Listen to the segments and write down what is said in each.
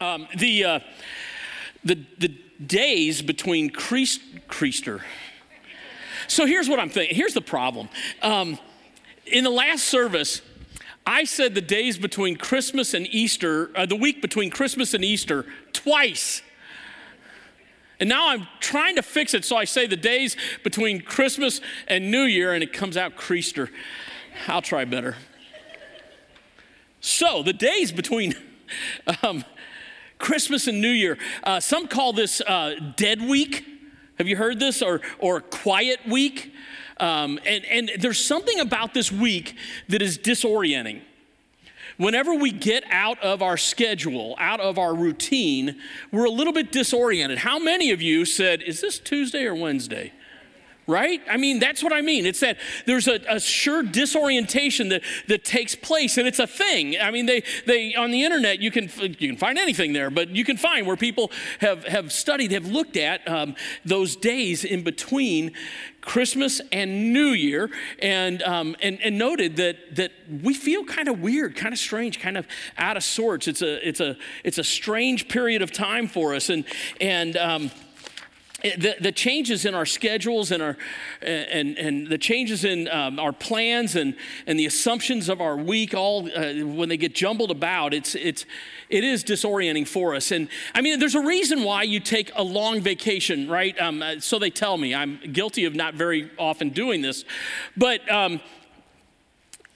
Um, the, uh, the, the days between Christ, Creaster. So here's what I'm thinking. Here's the problem. Um, in the last service, I said the days between Christmas and Easter, uh, the week between Christmas and Easter, twice. And now I'm trying to fix it, so I say the days between Christmas and New Year, and it comes out Creaster. I'll try better. So the days between um, Christmas and New Year, uh, some call this uh, Dead Week. Have you heard this? Or, or Quiet Week. Um, and, and there's something about this week that is disorienting. Whenever we get out of our schedule, out of our routine, we're a little bit disoriented. How many of you said, Is this Tuesday or Wednesday? Right? I mean, that's what I mean. It's that there's a, a, sure disorientation that, that takes place, and it's a thing. I mean, they, they on the internet, you can, you can find anything there, but you can find where people have, have studied, have looked at um, those days in between Christmas and New Year, and, um, and, and noted that, that we feel kind of weird, kind of strange, kind of out of sorts. It's a, it's a, it's a strange period of time for us, and, and um, the, the, changes in our schedules and, our, and, and the changes in um, our plans and, and the assumptions of our week, all uh, when they get jumbled about, it's, it's, it is disorienting for us. And I mean, there's a reason why you take a long vacation, right? Um, so they tell me. I'm guilty of not very often doing this. But um,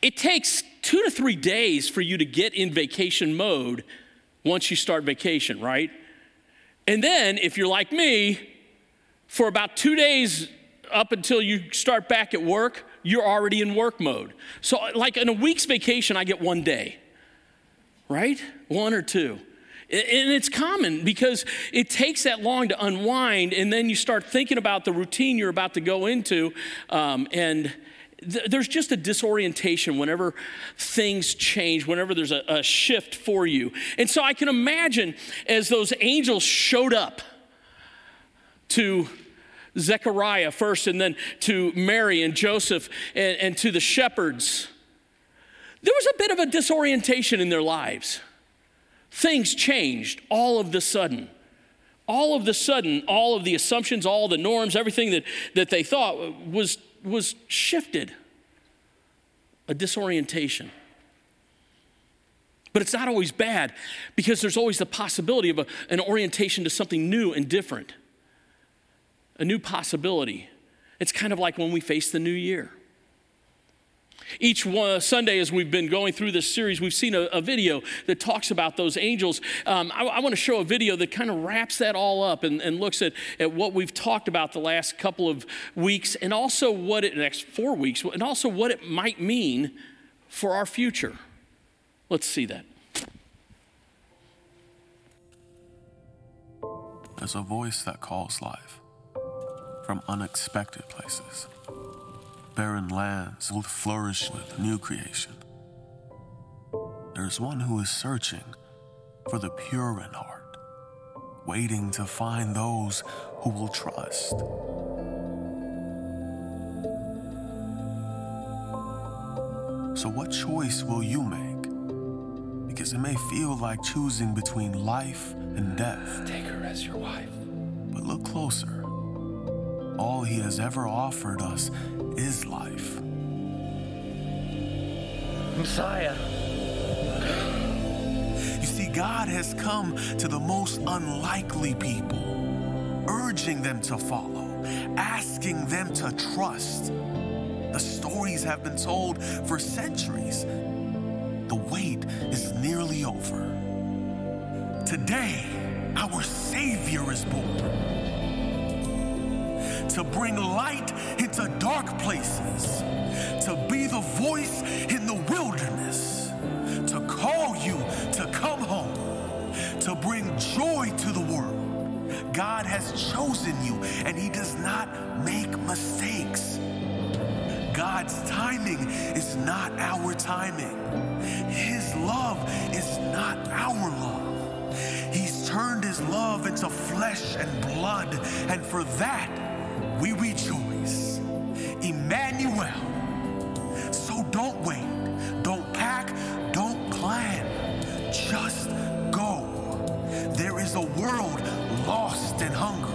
it takes two to three days for you to get in vacation mode once you start vacation, right? And then, if you're like me, for about two days up until you start back at work, you're already in work mode. So, like in a week's vacation, I get one day, right? One or two. And it's common because it takes that long to unwind, and then you start thinking about the routine you're about to go into, um, and th- there's just a disorientation whenever things change, whenever there's a, a shift for you. And so I can imagine as those angels showed up to Zechariah first, and then to Mary and Joseph and, and to the shepherds, there was a bit of a disorientation in their lives. Things changed all of the sudden. All of the sudden, all of the assumptions, all the norms, everything that, that they thought was, was shifted. A disorientation. But it's not always bad because there's always the possibility of a, an orientation to something new and different a new possibility. It's kind of like when we face the new year. Each one, Sunday, as we've been going through this series, we've seen a, a video that talks about those angels. Um, I, I want to show a video that kind of wraps that all up and, and, looks at, at what we've talked about the last couple of weeks and also what it, next four weeks, and also what it might mean for our future. Let's see that. There's a voice that calls life from unexpected places. Barren lands will flourish with new creation. There's one who is searching for the pure in heart, waiting to find those who will trust. So, what choice will you make? Because it may feel like choosing between life and death. Take her as your wife. But look closer all he has ever offered us is life. Messiah. You see, God has come to the most unlikely people, urging them to follow, asking them to trust. The stories have been told for centuries. The wait is nearly over. Today, our Savior is born to bring light into dark places, to be the voice in the wilderness, to call you to come home, to bring joy to the world. God has chosen you and He does not make mistakes. God's timing is not our timing. His love is not our love. He's turned His love into flesh and blood, and for that, we rejoice. Emmanuel. So don't wait, don't pack, don't plan. Just go. There is a world lost and hungry.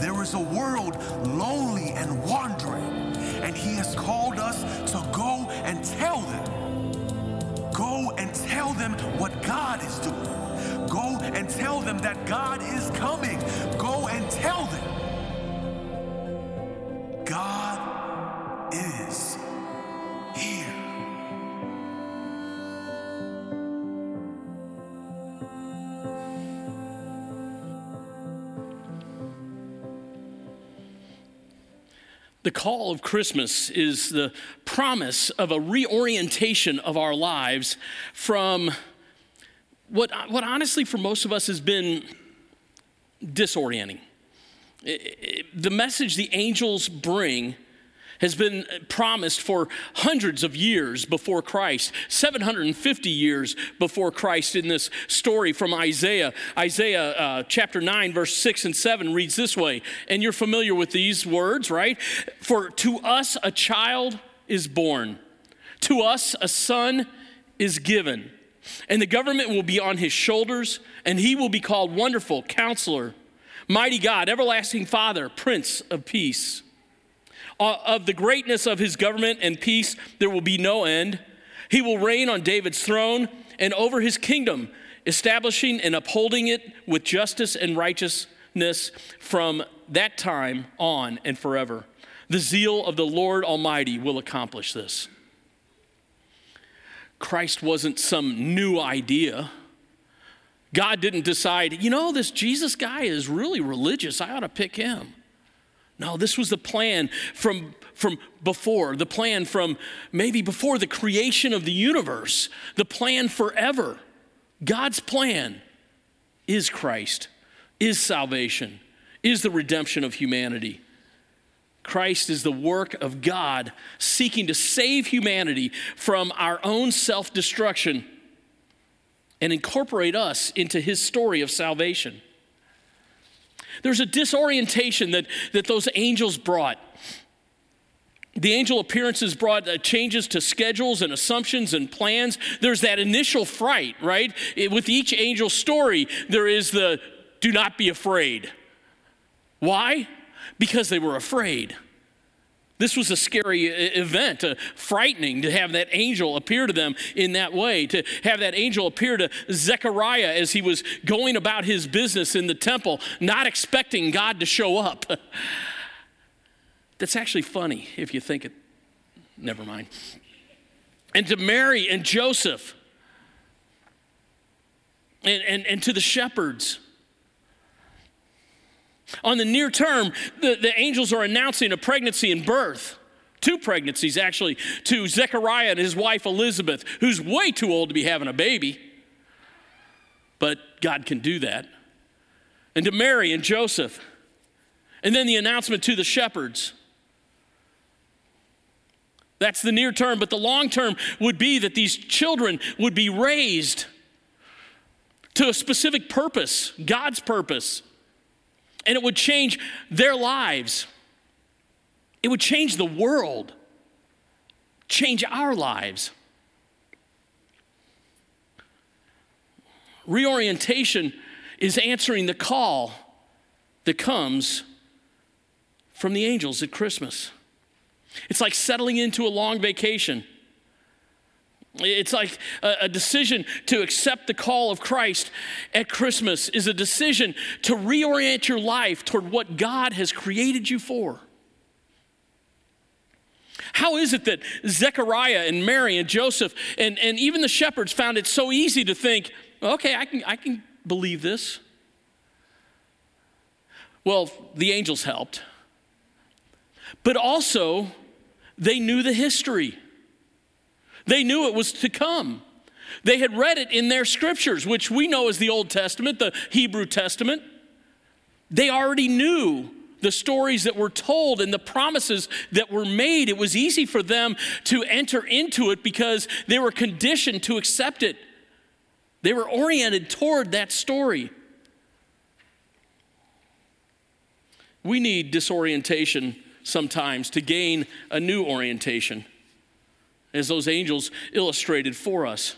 There is a world lonely and wandering. And He has called us to go and tell them. Go and tell them what God is doing. Go and tell them that God is coming. Go and tell them. The call of Christmas is the promise of a reorientation of our lives from what, what honestly for most of us has been disorienting. It- it- the message the angels bring has been promised for hundreds of years before Christ, 750 years before Christ in this story from Isaiah. Isaiah uh, chapter 9, verse 6 and 7 reads this way, and you're familiar with these words, right? For to us a child is born, to us a son is given, and the government will be on his shoulders, and he will be called Wonderful Counselor, Mighty God, Everlasting Father, Prince of Peace. Uh, of the greatness of his government and peace, there will be no end. He will reign on David's throne and over his kingdom, establishing and upholding it with justice and righteousness from that time on and forever. The zeal of the Lord Almighty will accomplish this. Christ wasn't some new idea. God didn't decide, you know, this Jesus guy is really religious. I ought to pick him. No, this was the plan from, from before, the plan from maybe before the creation of the universe, the plan forever. God's plan is Christ, is salvation, is the redemption of humanity. Christ is the work of God seeking to save humanity from our own self destruction and incorporate us into his story of salvation. There's a disorientation that, that those angels brought. The angel appearances brought uh, changes to schedules and assumptions and plans. There's that initial fright, right? It- with each angel story, there is the do not be afraid. Why? Because they were afraid. This was a scary event, uh, frightening to have that angel appear to them in that way, to have that angel appear to Zechariah as he was going about his business in the temple, not expecting God to show up. That's actually funny if you think it. Never mind. And to Mary and Joseph, and, and, and to the shepherds. On the near term, the, the angels are announcing a pregnancy and birth. Two pregnancies, actually, to Zechariah and his wife Elizabeth, who's way too old to be having a baby. But God can do that. And to Mary and Joseph. And then the announcement to the shepherds. That's the near term, but the long term would be that these children would be raised to a specific purpose, God's purpose and it would change their lives. It would change the world, change our lives. Reorientation is answering the call that comes from the angels at Christmas. It's like settling into a long vacation. It's like a, decision to accept the call of Christ at Christmas is a decision to reorient your life toward what God has created you for. How is it that Zechariah and Mary and Joseph and, and even the shepherds found it so easy to think, okay, I can, I can believe this? Well, the angels helped, but also they knew the history. They knew it was to come. They had read it in their scriptures, which we know as the Old Testament, the Hebrew Testament. They already knew the stories that were told and the promises that were made. It was easy for them to enter into it because they were conditioned to accept it. They were oriented toward that story. We need disorientation sometimes to gain a new orientation as those angels illustrated for us.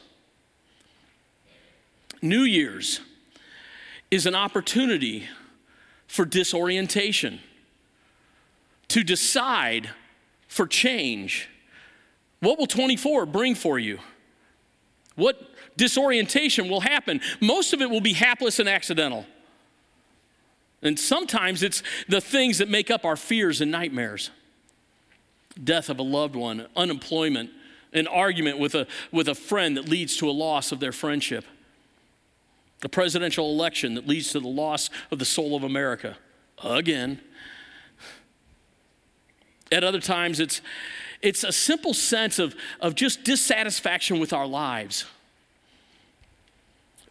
New Year's is an opportunity for disorientation, to decide for change. What will 24 bring for you? What disorientation will happen? Most of it will be hapless and accidental. And sometimes it's the things that make up our fears and nightmares death of a loved one, unemployment, an argument with a, with a friend that leads to a loss of their friendship, a presidential election that leads to the loss of the soul of America. Again. At other times, it's, it's a simple sense of, of just dissatisfaction with our lives.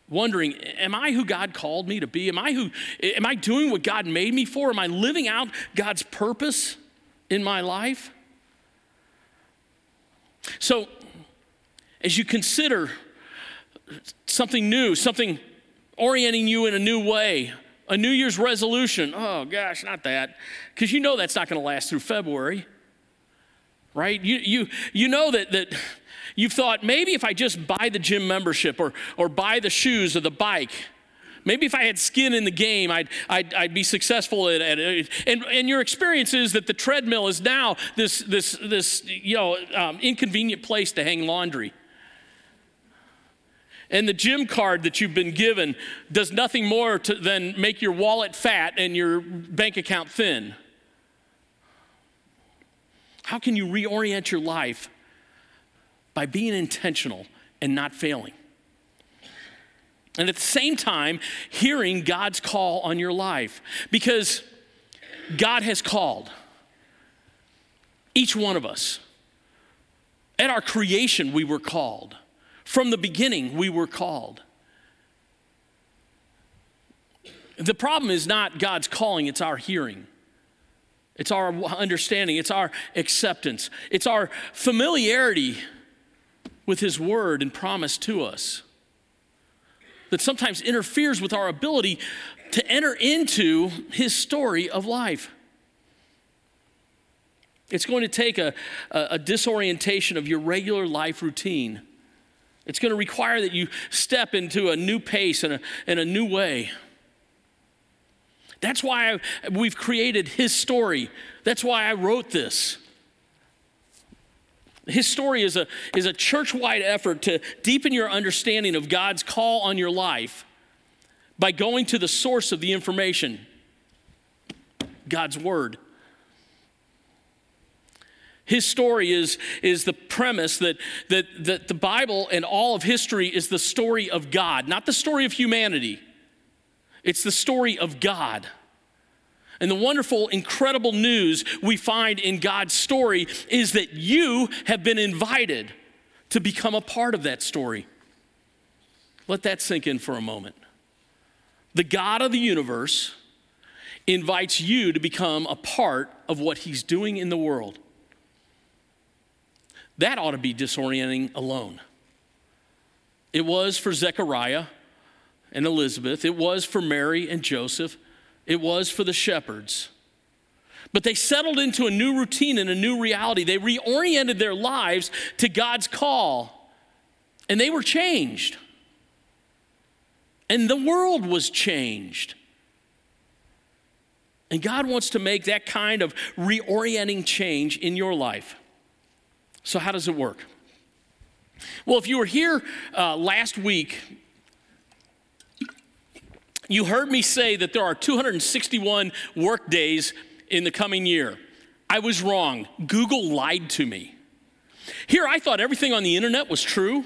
Wondering am i who god called me to be? Am i who am i doing what god made me for? Am i living out god's purpose in my life so as you consider something new something orienting you in a new way a new year's resolution oh gosh not that. Because you know that's not going to last through february right? You you you know that that You've thought maybe if I just buy the gym membership or, or buy the shoes or the bike, maybe if I had skin in the game, I'd, I'd, I'd be successful at, it. And, and your experience is that the treadmill is now this, this, this you know, um, inconvenient place to hang laundry. And the gym card that you've been given does nothing more to, than make your wallet fat and your bank account thin. How can you reorient your life by being intentional and not failing. And at the same time, hearing God's call on your life because God has called each one of us. At our creation, we were called. From the beginning, we were called. The problem is not God's calling, it's our hearing. It's our understanding, it's our acceptance, it's our familiarity with His word and promise to us that sometimes interferes with our ability to enter into His story of life. It's going to take a, a, a, disorientation of your regular life routine. It's going to require that you step into a new pace and a, and a new way. That's why we've created His story. That's why I wrote this. His story is a, is a church wide effort to deepen your understanding of God's call on your life by going to the source of the information God's Word. His story is, is the premise that, that, that the Bible and all of history is the story of God, not the story of humanity. It's the story of God. And the wonderful, incredible news we find in God's story is that you have been invited to become a part of that story. Let that sink in for a moment. The God of the universe invites you to become a part of what he's doing in the world. That ought to be disorienting alone. It was for Zechariah and Elizabeth, it was for Mary and Joseph it was for the shepherds. But they settled into a new routine and a new reality. They reoriented their lives to God's call, and they were changed. And the world was changed. And God wants to make that kind of reorienting change in your life. So, how does it work? Well, if you were here uh, last week, you heard me say that there are 261 work days in the coming year. I was wrong. Google lied to me. Here, I thought everything on the internet was true.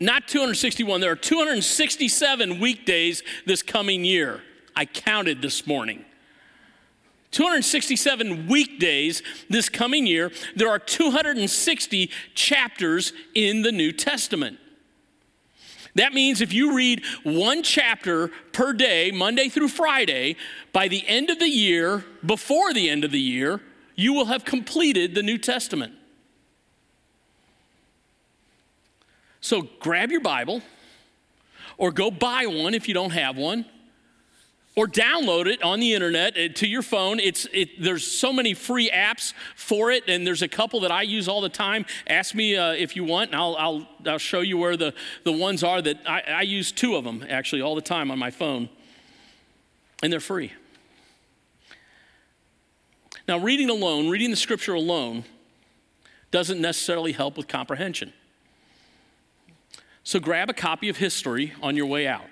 Not 261, there are 267 weekdays this coming year. I counted this morning. 267 weekdays this coming year. There are 260 chapters in the New Testament. That means if you read one chapter per day, Monday through Friday, by the end of the year, before the end of the year, you will have completed the New Testament. So grab your Bible or go buy one if you don't have one. Or download it on the internet uh, to your phone. It's, it, there's so many free apps for it, and there's a couple that I use all the time. Ask me uh, if you want, and I'll, I'll, I'll show you where the, the ones are that I, I use two of them actually all the time on my phone, and they're free. Now, reading alone, reading the scripture alone, doesn't necessarily help with comprehension. So grab a copy of His Story on your way out.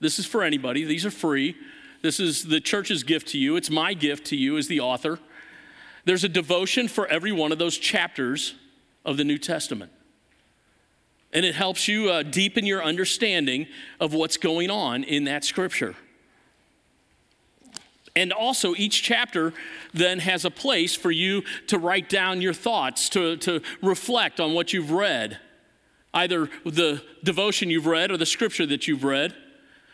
This is for anybody, these are free. This is the church's gift to you. It's my gift to you as the author. There's a devotion for every one of those chapters of the New Testament. And it helps you uh, deepen your understanding of what's going on in that scripture. And also, each chapter then has a place for you to write down your thoughts, to, to reflect on what you've read, either the devotion you've read or the scripture that you've read.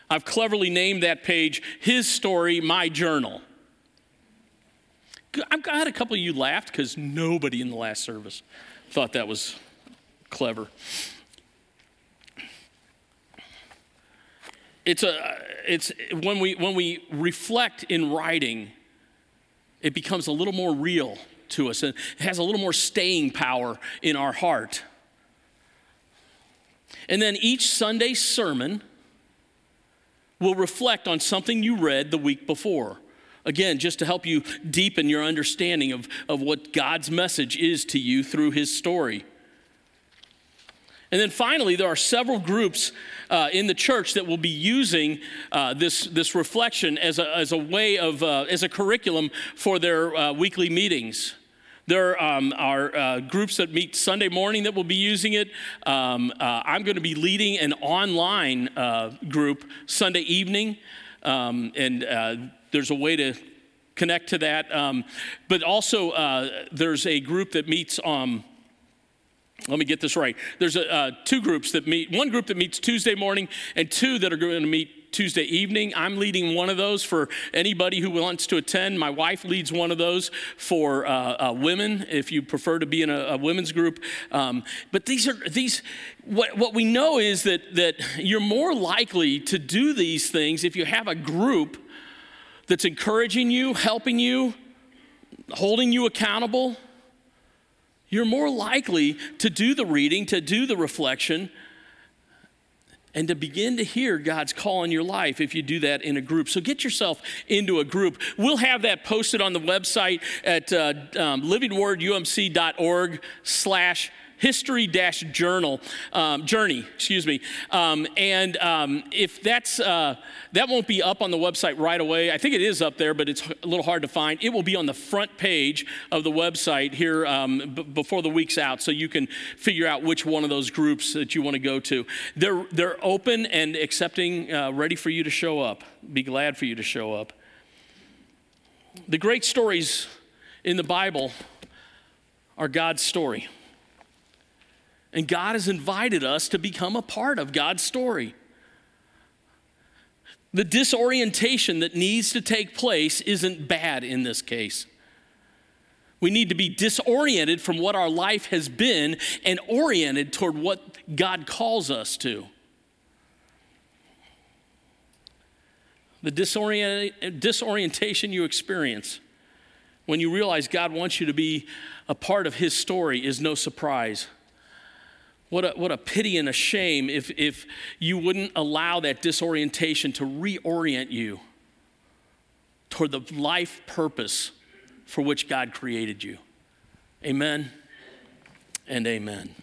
I've cleverly named that page His Story, My Journal. I'm glad a couple of you laughed because nobody in the last service thought that was clever. It's, a, it's when, we, when we reflect in writing, it becomes a little more real to us and it has a little more staying power in our heart. And then each Sunday sermon will reflect on something you read the week before. Again, just to help you deepen your understanding of, of what God's message is to you through his story. And then finally, there are several groups uh, in the church that will be using uh, this, this reflection as a, as a way of, uh, as a curriculum for their uh, weekly meetings. There um, are uh, groups that meet Sunday morning that will be using it. Um, uh, I'm going to be leading an online uh, group Sunday evening, um, and uh, there's a way to connect to that. Um, but also, uh, there's a group that meets. Um, let me get this right. There's a, uh, two groups that meet. One group that meets Tuesday morning, and two that are going to meet Tuesday evening. I'm leading one of those for anybody who wants to attend. My wife leads one of those for uh, uh, women, if you prefer to be in a, a women's group. Um, but these are these. What, what we know is that that you're more likely to do these things if you have a group that's encouraging you, helping you, holding you accountable. You're more likely to do the reading, to do the reflection and to begin to hear God's call in your life if you do that in a group. So get yourself into a group. We'll have that posted on the website at uh, um, livingwordumc.org slash history dash journal um, journey excuse me. Um, and um, if that's uh, that won't be up on the website right away. I think it is up there but it's a little hard to find. It will be on the front page of the website here um, b- before the week's out so you can figure out which one of those groups that you want to go to. They're they're open and accepting uh, ready for you to show up. Be glad for you to show up. The great stories in the bible are god's story and God has invited us to become a part of God's story. The disorientation that needs to take place isn't bad in this case. We need to be disoriented from what our life has been and oriented toward what God calls us to. The disorient, disorientation you experience when you realize God wants you to be a part of His story is no surprise. What a, what a pity and a shame if, if you wouldn't allow that disorientation to reorient you toward the life purpose for which God created you. Amen and amen.